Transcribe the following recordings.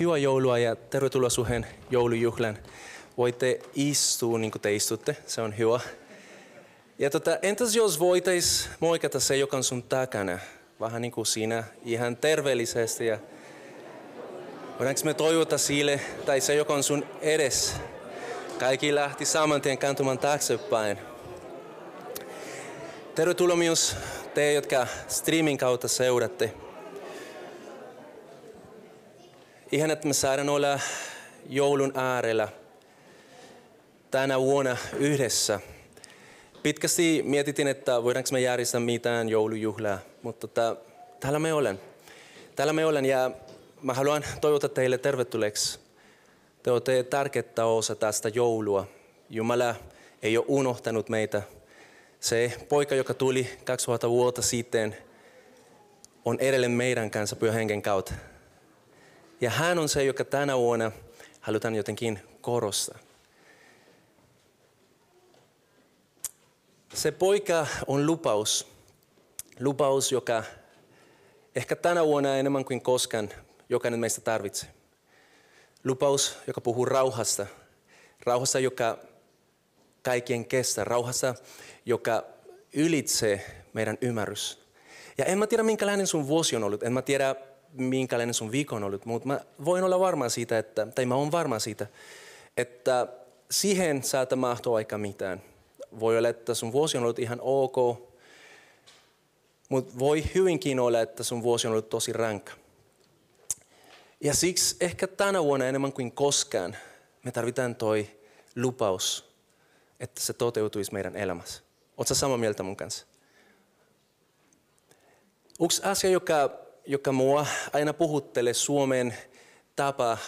Hyvää joulua ja tervetuloa suhen joulujuhlan. Voitte istua niin kuin te istutte, se on hyvä. Ja tota, entäs jos voitais moikata se, joka on sun takana, vähän niin kuin sinä, ihan terveellisesti. Ja voidaanko me toivota sille, tai se, joka on sun edes. Kaikki lähti saman tien kantumaan taaksepäin. Tervetuloa myös te, jotka streamin kautta seuratte. Ihan, että me saadaan olla joulun äärellä tänä vuonna yhdessä. Pitkästi mietitin, että voidaanko me järjestää mitään joulujuhlaa, mutta tota, täällä me olen. Täällä me olen ja mä haluan toivottaa teille tervetulleeksi. Te olette tärkeää osa tästä joulua. Jumala ei ole unohtanut meitä. Se poika, joka tuli 2000 vuotta sitten, on edelleen meidän kanssa pyhän hengen kautta. Ja hän on se, joka tänä vuonna halutaan jotenkin korostaa. Se poika on lupaus. Lupaus, joka ehkä tänä vuonna enemmän kuin koskaan jokainen meistä tarvitsee. Lupaus, joka puhuu rauhasta. Rauhasta, joka kaikkien kestä. Rauhasta, joka ylitsee meidän ymmärrys. Ja en mä tiedä, minkälainen sun vuosi on ollut. En mä tiedä, minkälainen sun viikko on ollut, mutta mä voin olla varma siitä, että, tai mä oon varma siitä, että siihen saata mahtua aika mitään. Voi olla, että sun vuosi on ollut ihan ok, mutta voi hyvinkin olla, että sun vuosi on ollut tosi rankka. Ja siksi ehkä tänä vuonna enemmän kuin koskaan me tarvitaan toi lupaus, että se toteutuisi meidän elämässä. Oletko samaa mieltä mun kanssa? Yksi asia, joka joka mua aina puhuttelee Suomen tapa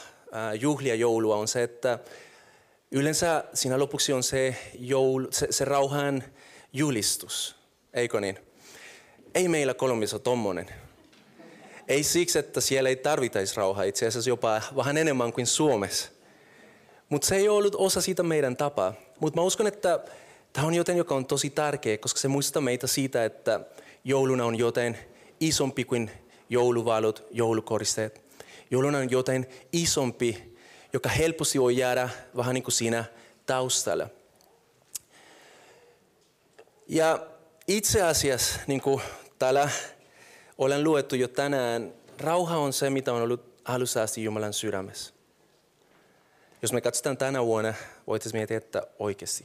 juhlia joulua on se, että yleensä siinä lopuksi on se, joulu, se, se rauhan julistus, eikö niin? Ei meillä Kolumbiassa tommonen. Ei siksi, että siellä ei tarvitaisi rauhaa, itse asiassa jopa vähän enemmän kuin Suomessa. Mutta se ei ollut osa siitä meidän tapaa. Mutta mä uskon, että tämä on joten, joka on tosi tärkeä, koska se muistaa meitä siitä, että jouluna on joten isompi kuin jouluvalot, joulukoristeet. Jouluna on jotain isompi, joka helposti voi jäädä vähän niin kuin siinä taustalla. Ja itse asiassa, niin kuin täällä olen luettu jo tänään, rauha on se, mitä on ollut alussa asti Jumalan sydämessä. Jos me katsotaan tänä vuonna, voitaisiin miettiä, että oikeasti.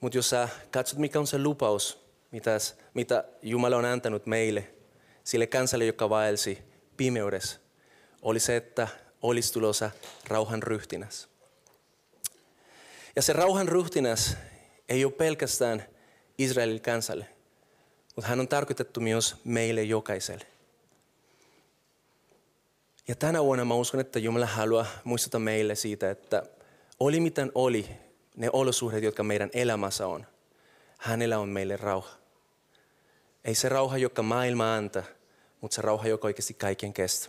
Mutta jos sä katsot, mikä on se lupaus, mitä, mitä Jumala on antanut meille – sille kansalle, joka vaelsi pimeydessä, oli se, että olisi tulossa rauhan ryhtinäs. Ja se rauhan ryhtinäs ei ole pelkästään Israelin kansalle, mutta hän on tarkoitettu myös meille jokaiselle. Ja tänä vuonna mä uskon, että Jumala haluaa muistuttaa meille siitä, että oli miten oli ne olosuhteet, jotka meidän elämässä on, hänellä on meille rauha. Ei se rauha, joka maailma antaa, mutta se rauha, joka oikeasti kaiken kestä.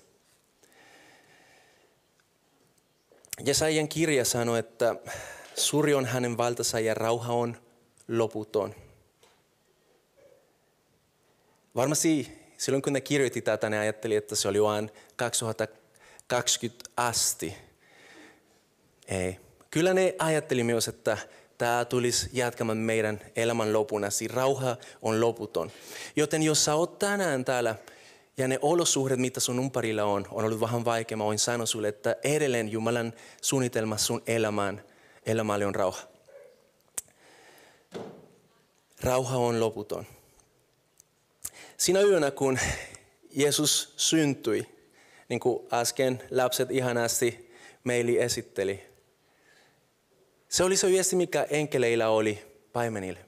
Jesajan kirja sanoi, että suri on hänen valtansa ja rauha on loputon. Varmasti silloin kun ne kirjoitti tätä, ne ajatteli, että se oli vain 2020 asti. Ei. Kyllä ne ajatteli myös, että tämä tulisi jatkamaan meidän elämän lopun asti. Rauha on loputon. Joten jos sä oot tänään täällä ja ne olosuhteet, mitä sun ympärillä on, on ollut vähän vaikea. Mä voin sanoa sulle, että edelleen Jumalan suunnitelma sun elämään, elämälle on rauha. Rauha on loputon. Siinä yönä, kun Jeesus syntyi, niin kuin äsken lapset ihanasti meille esitteli, se oli se viesti, mikä enkeleillä oli paimenille.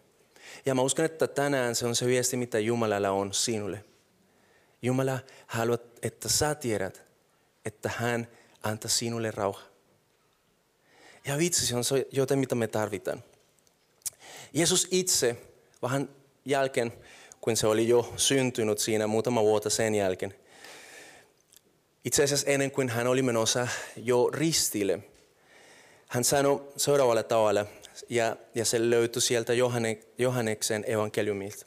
Ja mä uskon, että tänään se on se viesti, mitä Jumalalla on sinulle. Jumala haluaa, että sä tiedät, että hän antaa sinulle rauha. Ja vitsi, se on se jotain, mitä me tarvitaan. Jeesus itse, vähän jälkeen, kun se oli jo syntynyt siinä muutama vuotta sen jälkeen, itse asiassa ennen kuin hän oli menossa jo ristille, hän sanoi seuraavalla tavalla, ja, ja se löytyi sieltä Johanne, Johanneksen evankeliumilta,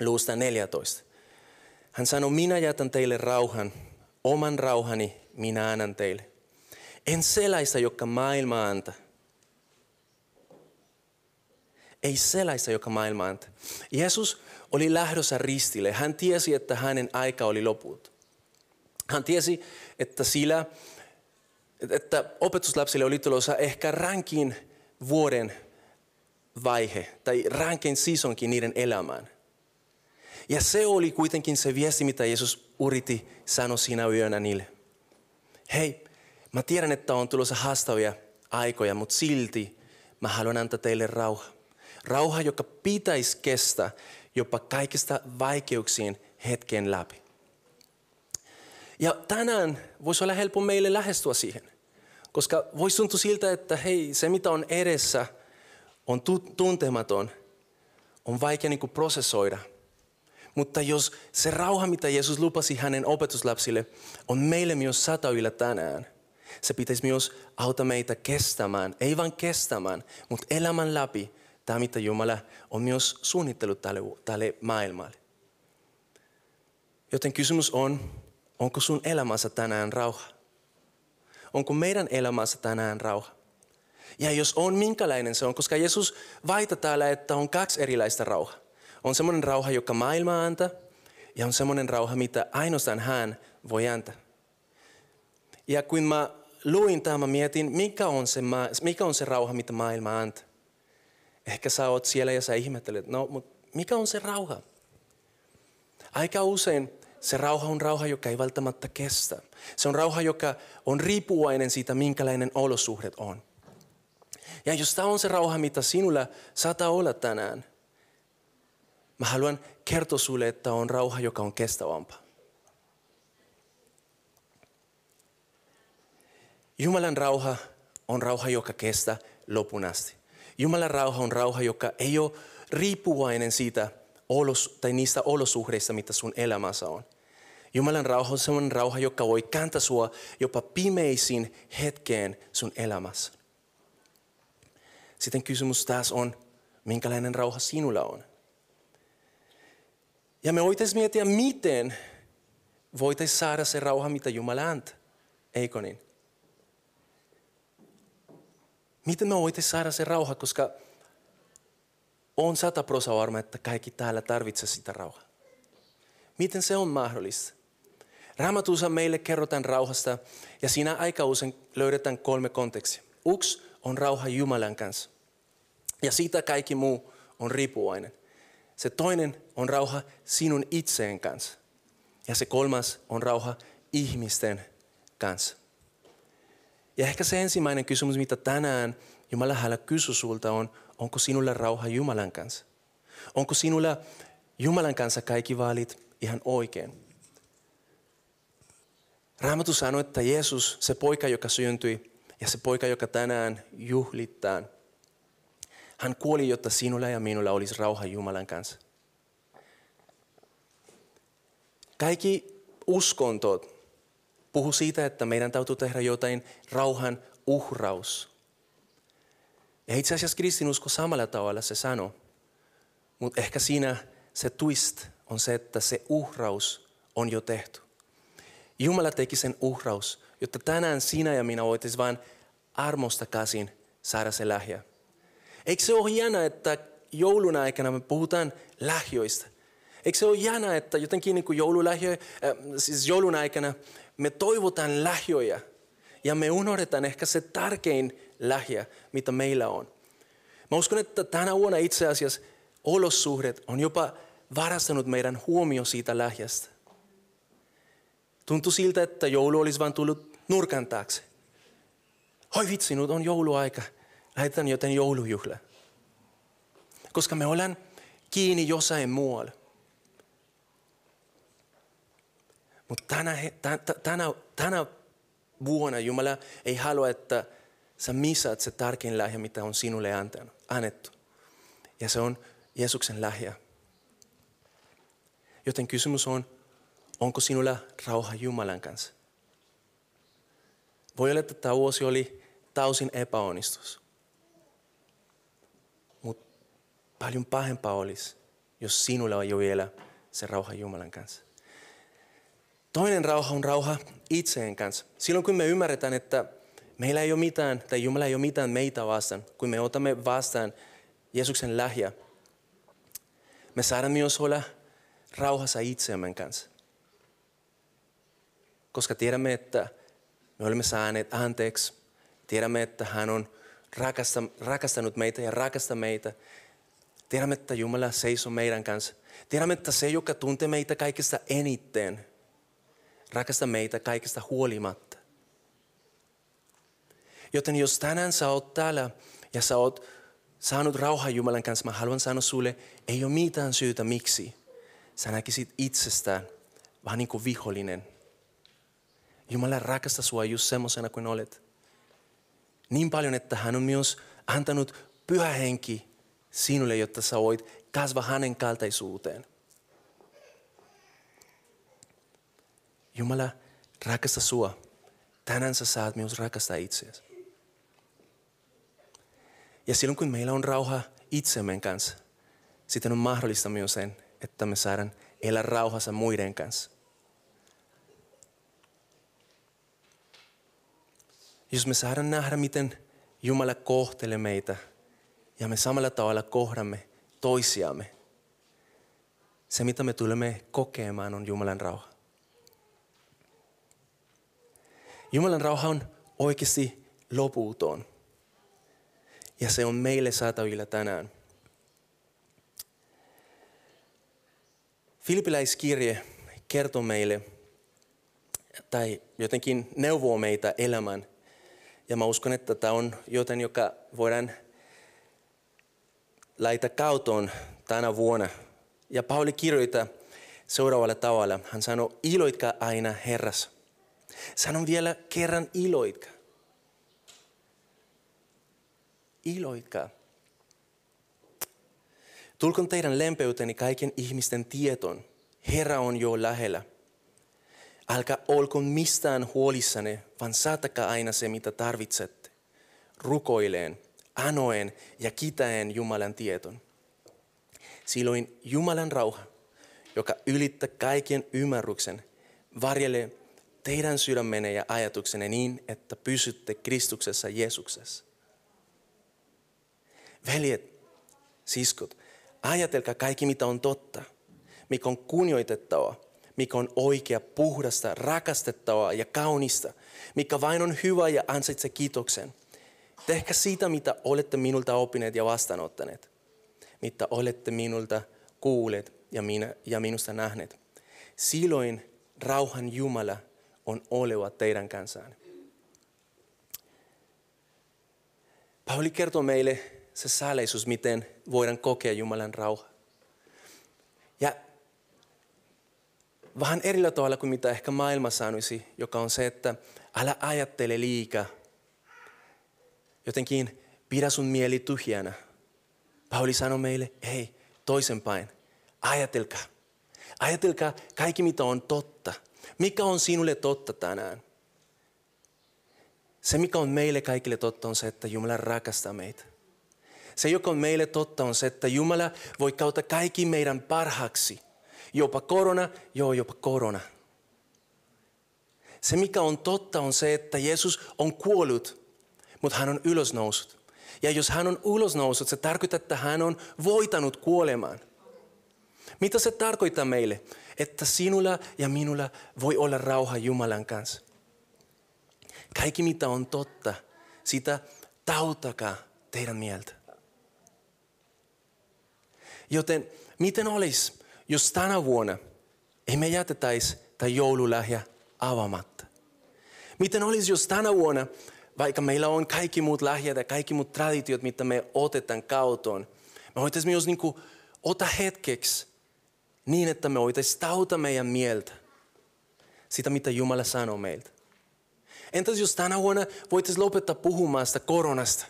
luusta 14. Hän sanoi, minä jätän teille rauhan, oman rauhani minä annan teille. En sellaista, joka maailma antaa. Ei sellaista, joka maailma antaa. Jeesus oli lähdössä ristille. Hän tiesi, että hänen aika oli loput. Hän tiesi, että sillä, että opetuslapsille oli tulossa ehkä ränkin vuoden vaihe tai ränkin sisonkin niiden elämään. Ja se oli kuitenkin se viesti, mitä Jeesus yritti sanoa siinä yönä niille. Hei, mä tiedän, että on tulossa haastavia aikoja, mutta silti mä haluan antaa teille rauha. Rauha, joka pitäisi kestää jopa kaikista vaikeuksien hetken läpi. Ja tänään voisi olla helppo meille lähestyä siihen. Koska voisi tuntua siltä, että hei, se mitä on edessä on tuntematon, on vaikea niin kuin prosessoida. Mutta jos se rauha, mitä Jeesus lupasi hänen opetuslapsille, on meille myös satavilla tänään, se pitäisi myös auttaa meitä kestämään, ei vain kestämään, mutta elämän läpi tämä, mitä Jumala on myös suunnitellut tälle, tälle maailmalle. Joten kysymys on, onko sun elämässä tänään rauha? Onko meidän elämässä tänään rauha? Ja jos on, minkälainen se on? Koska Jeesus vaita täällä, että on kaksi erilaista rauhaa. On semmoinen rauha, joka maailma antaa, ja on semmoinen rauha, mitä ainoastaan hän voi antaa. Ja kun mä luin tämän, mä mietin, mikä on se, mikä on se rauha, mitä maailma antaa. Ehkä sä oot siellä ja sä ihmettelet, no, mutta mikä on se rauha? Aika usein se rauha on rauha, joka ei välttämättä kestä. Se on rauha, joka on riippuvainen siitä, minkälainen olosuhdet on. Ja jos tämä on se rauha, mitä sinulla saattaa olla tänään, mä haluan kertoa sulle, että on rauha, joka on kestävämpää. Jumalan rauha on rauha, joka kestää lopun asti. Jumalan rauha on rauha, joka ei ole riippuvainen siitä, olos, tai niistä olosuhteista, mitä sun elämässä on. Jumalan rauha on sellainen rauha, joka voi kääntää sua jopa pimeisin hetkeen sun elämässä. Sitten kysymys taas on, minkälainen rauha sinulla on. Ja me voitaisiin miettiä, miten voitaisiin saada se rauha, mitä Jumala antaa. Eikö niin? Miten me voitaisiin saada se rauha, koska on sata prosa varma, että kaikki täällä tarvitsee sitä rauhaa. Miten se on mahdollista? Raamatussa meille kerrotaan rauhasta ja siinä aika usein löydetään kolme kontekstia. Yksi on rauha Jumalan kanssa ja siitä kaikki muu on riippuvainen. Se toinen on rauha sinun itseen kanssa ja se kolmas on rauha ihmisten kanssa. Ja ehkä se ensimmäinen kysymys, mitä tänään Jumala haluaa kysyä sulta on, onko sinulla rauha Jumalan kanssa? Onko sinulla Jumalan kanssa kaikki vaalit ihan oikein? Raamattu sanoi, että Jeesus, se poika, joka syntyi ja se poika, joka tänään juhlittaa, hän kuoli, jotta sinulla ja minulla olisi rauha Jumalan kanssa. Kaikki uskontot puhu siitä, että meidän täytyy tehdä jotain rauhan uhraus. Ja itse asiassa kristinusko samalla tavalla se sanoo. Mutta ehkä siinä se twist on se, että se uhraus on jo tehty. Jumala teki sen uhraus, jotta tänään sinä ja minä voitaisiin vain armosta käsin saada se lahja. Eikö se ole jännä, että joulun aikana me puhutaan lahjoista? Eikö se ole jännä, että jotenkin niin kuin äh, siis joulun aikana me toivotaan lahjoja ja me unohdetaan ehkä se tärkein lahja, mitä meillä on. Mä uskon, että tänä vuonna itse asiassa olosuhdet on jopa varastanut meidän huomio siitä lahjasta. Tuntui siltä, että joulu olisi vain tullut nurkan taakse. Hoi vitsi, nyt on jouluaika. Lähdetään joten joulujuhla. koska me ollaan kiinni jossain muualla. Mutta tänä, tänä, tänä vuonna Jumala ei halua, että sä missaat se tärkein lähjä, mitä on sinulle annettu. Ja se on Jeesuksen lähjä. Joten kysymys on, onko sinulla rauha Jumalan kanssa? Voi olla, että tämä vuosi oli täysin epäonnistus. Mutta paljon pahempaa olisi, jos sinulla on jo vielä se rauha Jumalan kanssa. Toinen rauha on rauha itseen kanssa. Silloin kun me ymmärretään, että meillä ei ole mitään, tai Jumala ei ole mitään meitä vastaan, kun me otamme vastaan Jeesuksen lähiä, me saadaan myös olla rauhassa itseämme kanssa. Koska tiedämme, että me olemme saaneet anteeksi. Tiedämme, että hän on rakastanut meitä ja rakastaa meitä. Tiedämme, että Jumala seisoo meidän kanssa. Tiedämme, että se, joka tuntee meitä kaikista eniten, rakastaa meitä kaikesta huolimatta. Joten jos tänään sä oot täällä ja sä oot saanut rauhaa Jumalan kanssa, mä haluan sanoa sulle, ei ole mitään syytä miksi. Sä näkisit itsestään vähän niin kuin vihollinen. Jumala rakastaa sua just semmoisena kuin olet. Niin paljon, että hän on myös antanut pyhä henki sinulle, jotta sä voit kasvaa hänen kaltaisuuteen. Jumala rakastaa sua. Tänään sä saat myös rakastaa itseäsi. Ja silloin kun meillä on rauha itsemme kanssa, sitten on mahdollista myös sen, että me saadaan elää rauhassa muiden kanssa. Jos me saadaan nähdä, miten Jumala kohtelee meitä ja me samalla tavalla kohdamme toisiamme, se mitä me tulemme kokemaan on Jumalan rauha. Jumalan rauha on oikeasti loputon. Ja se on meille saatavilla tänään. Filippiläiskirje kertoo meille tai jotenkin neuvoo meitä elämään. Ja mä uskon, että tämä on joten, joka voidaan laittaa kautoon tänä vuonna. Ja Pauli kirjoittaa seuraavalla tavalla. Hän sanoo, iloitkaa aina Herras. Sanon vielä kerran iloitkaa. Iloitkaa. Tulkon teidän lempeyteni kaiken ihmisten tieton. Herra on jo lähellä. Älkää olko mistään huolissanne, vaan saatakaa aina se, mitä tarvitsette. Rukoileen, anoen ja kitäen Jumalan tieton. Silloin Jumalan rauha, joka ylittää kaiken ymmärryksen, varjelee teidän sydämenne ja ajatuksenne niin, että pysytte Kristuksessa Jeesuksessa. Veljet, siskot, ajatelkaa kaikki mitä on totta, mikä on kunnioitettavaa, mikä on oikea, puhdasta, rakastettavaa ja kaunista, mikä vain on hyvä ja ansaitsee kiitoksen. Tehkää siitä, mitä olette minulta opineet ja vastaanottaneet, mitä olette minulta kuulleet ja, minä, ja minusta nähneet. Silloin rauhan Jumala on oleva teidän kanssaan. Pauli kertoo meille se saaleisuus, miten voidaan kokea Jumalan rauha. Ja vähän erillä tavalla kuin mitä ehkä maailma sanoisi, joka on se, että älä ajattele liikaa. Jotenkin pidä sun mieli tyhjänä. Pauli sanoi meille, hei, toisenpäin. Ajatelkaa. Ajatelkaa kaikki, mitä on totta. Mikä on sinulle totta tänään? Se, mikä on meille kaikille totta, on se, että Jumala rakastaa meitä. Se, joka on meille totta, on se, että Jumala voi kautta kaikki meidän parhaaksi. Jopa korona, joo, jopa korona. Se, mikä on totta, on se, että Jeesus on kuollut, mutta hän on ylösnousut. Ja jos hän on ylösnousut, se tarkoittaa, että hän on voitanut kuolemaan. Mitä se tarkoittaa meille? Että sinulla ja minulla voi olla rauha Jumalan kanssa. Kaikki mitä on totta, sitä tautakaa teidän mieltä. Joten miten olisi, jos tänä vuonna ei me jätetäisi tai joululähjä avaamatta? Miten olisi, jos tänä vuonna, vaikka meillä on kaikki muut lähjät ja kaikki muut traditiot, mitä me otetaan kautoon, Me voitaisiin myös niin ota hetkeksi niin, että me voitaisiin tauta meidän mieltä sitä, mitä Jumala sanoo meiltä. Entäs jos tänä vuonna voitaisiin lopettaa puhumaan sitä koronasta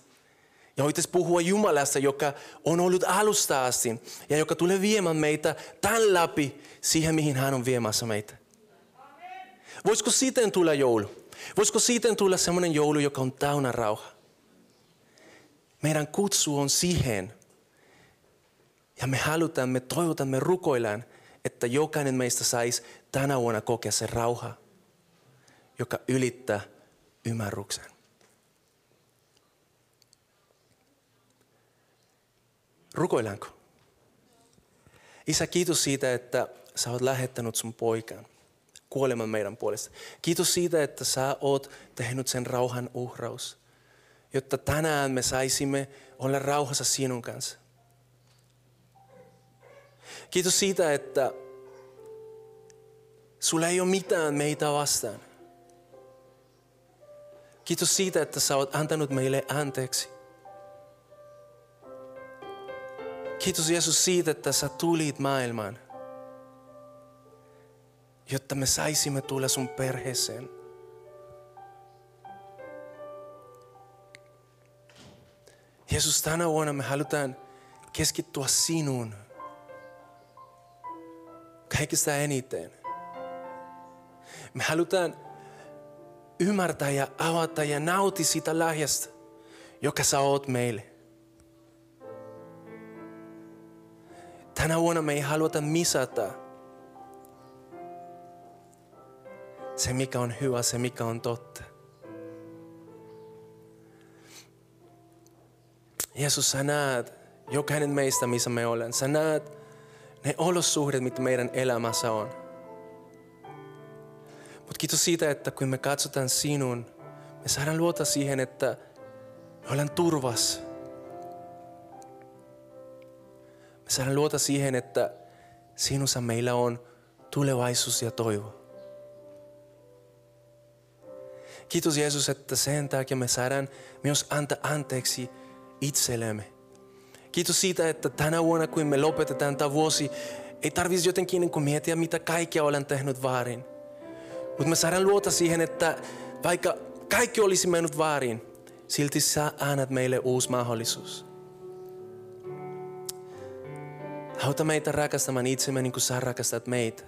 ja voitaisiin puhua Jumalasta, joka on ollut alusta asti ja joka tulee viemään meitä tämän läpi siihen, mihin hän on viemässä meitä. Voisiko siten tulla joulu? Voisiko siten tulla semmoinen joulu, joka on täynnä rauha? Meidän kutsu on siihen. Ja me halutaan, me toivotaan, me rukoillaan, että jokainen meistä saisi tänä vuonna kokea se rauha, joka ylittää ymmärryksen. Rukoillaanko? Isä, kiitos siitä, että sä oot lähettänyt sun poikan kuoleman meidän puolesta. Kiitos siitä, että sä oot tehnyt sen rauhan uhraus, jotta tänään me saisimme olla rauhassa sinun kanssa. Kiitos siitä, että sulla ei ole mitään meitä vastaan. Kiitos siitä, että sä oot antanut meille anteeksi. Kiitos Jeesus siitä, että sä tulit maailmaan, jotta me saisimme tulla sun perheeseen. Jeesus, tänä vuonna me halutaan keskittyä sinuun kaikista eniten. Me halutaan ymmärtää ja avata ja nauti sitä lahjasta, joka sä oot meille. Tänä vuonna me ei haluta misata se, mikä on hyvä, se, mikä on totta. Jeesus, sä näet jokainen meistä, missä me olemme. Sä näet ne olosuhteet, mitä meidän elämässä on. Mutta kiitos siitä, että kun me katsotaan sinun, me saadaan luota siihen, että me ollaan turvassa. Saadaan luota siihen, että sinussa meillä on tulevaisuus ja toivo. Kiitos Jeesus, että sen takia me saadaan myös antaa anteeksi itsellemme. Kiitos siitä, että tänä vuonna kun me lopetetaan tämä vuosi, ei tarvitsisi jotenkin niin miettiä, mitä kaikkea olen tehnyt väärin. Mutta me saadaan luota siihen, että vaikka kaikki olisi mennyt väärin, silti sä annat meille uusi mahdollisuus. Auta meitä rakastamaan itsemme niin kuin sä rakastat meitä.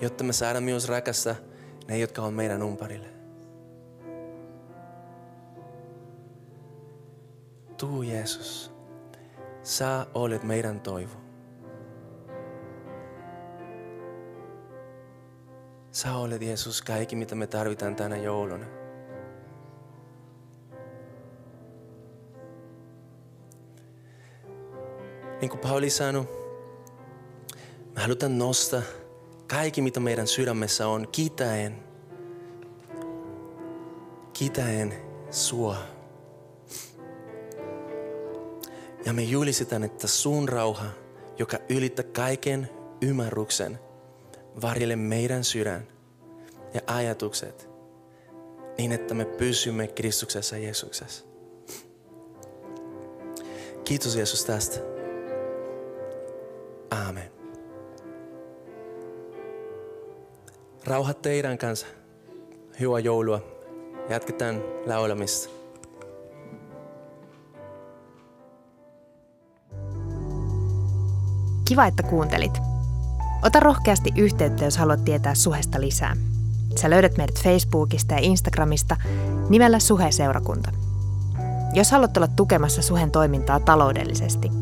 Jotta me saadaan myös rakastaa ne, jotka on meidän ympärille. Tuu Jeesus, sä olet meidän toivo. Sä olet Jeesus kaikki, mitä me tarvitaan tänä jouluna. Niin kuin Pauli sanoi, me halutaan nostaa kaikki, mitä meidän sydämessä on, kiitäen, kiitäen sua. Ja me julistetaan, että sun rauha, joka ylittää kaiken ymmärryksen, varjele meidän sydän ja ajatukset niin, että me pysymme Kristuksessa Jeesuksessa. Kiitos Jeesus tästä. Aamen. Rauha teidän kanssa. Hyvää joulua. Jatketaan laulamista. Kiva, että kuuntelit. Ota rohkeasti yhteyttä, jos haluat tietää Suhesta lisää. Sä löydät meidät Facebookista ja Instagramista nimellä Suhe-seurakunta. Jos haluat olla tukemassa Suhen toimintaa taloudellisesti,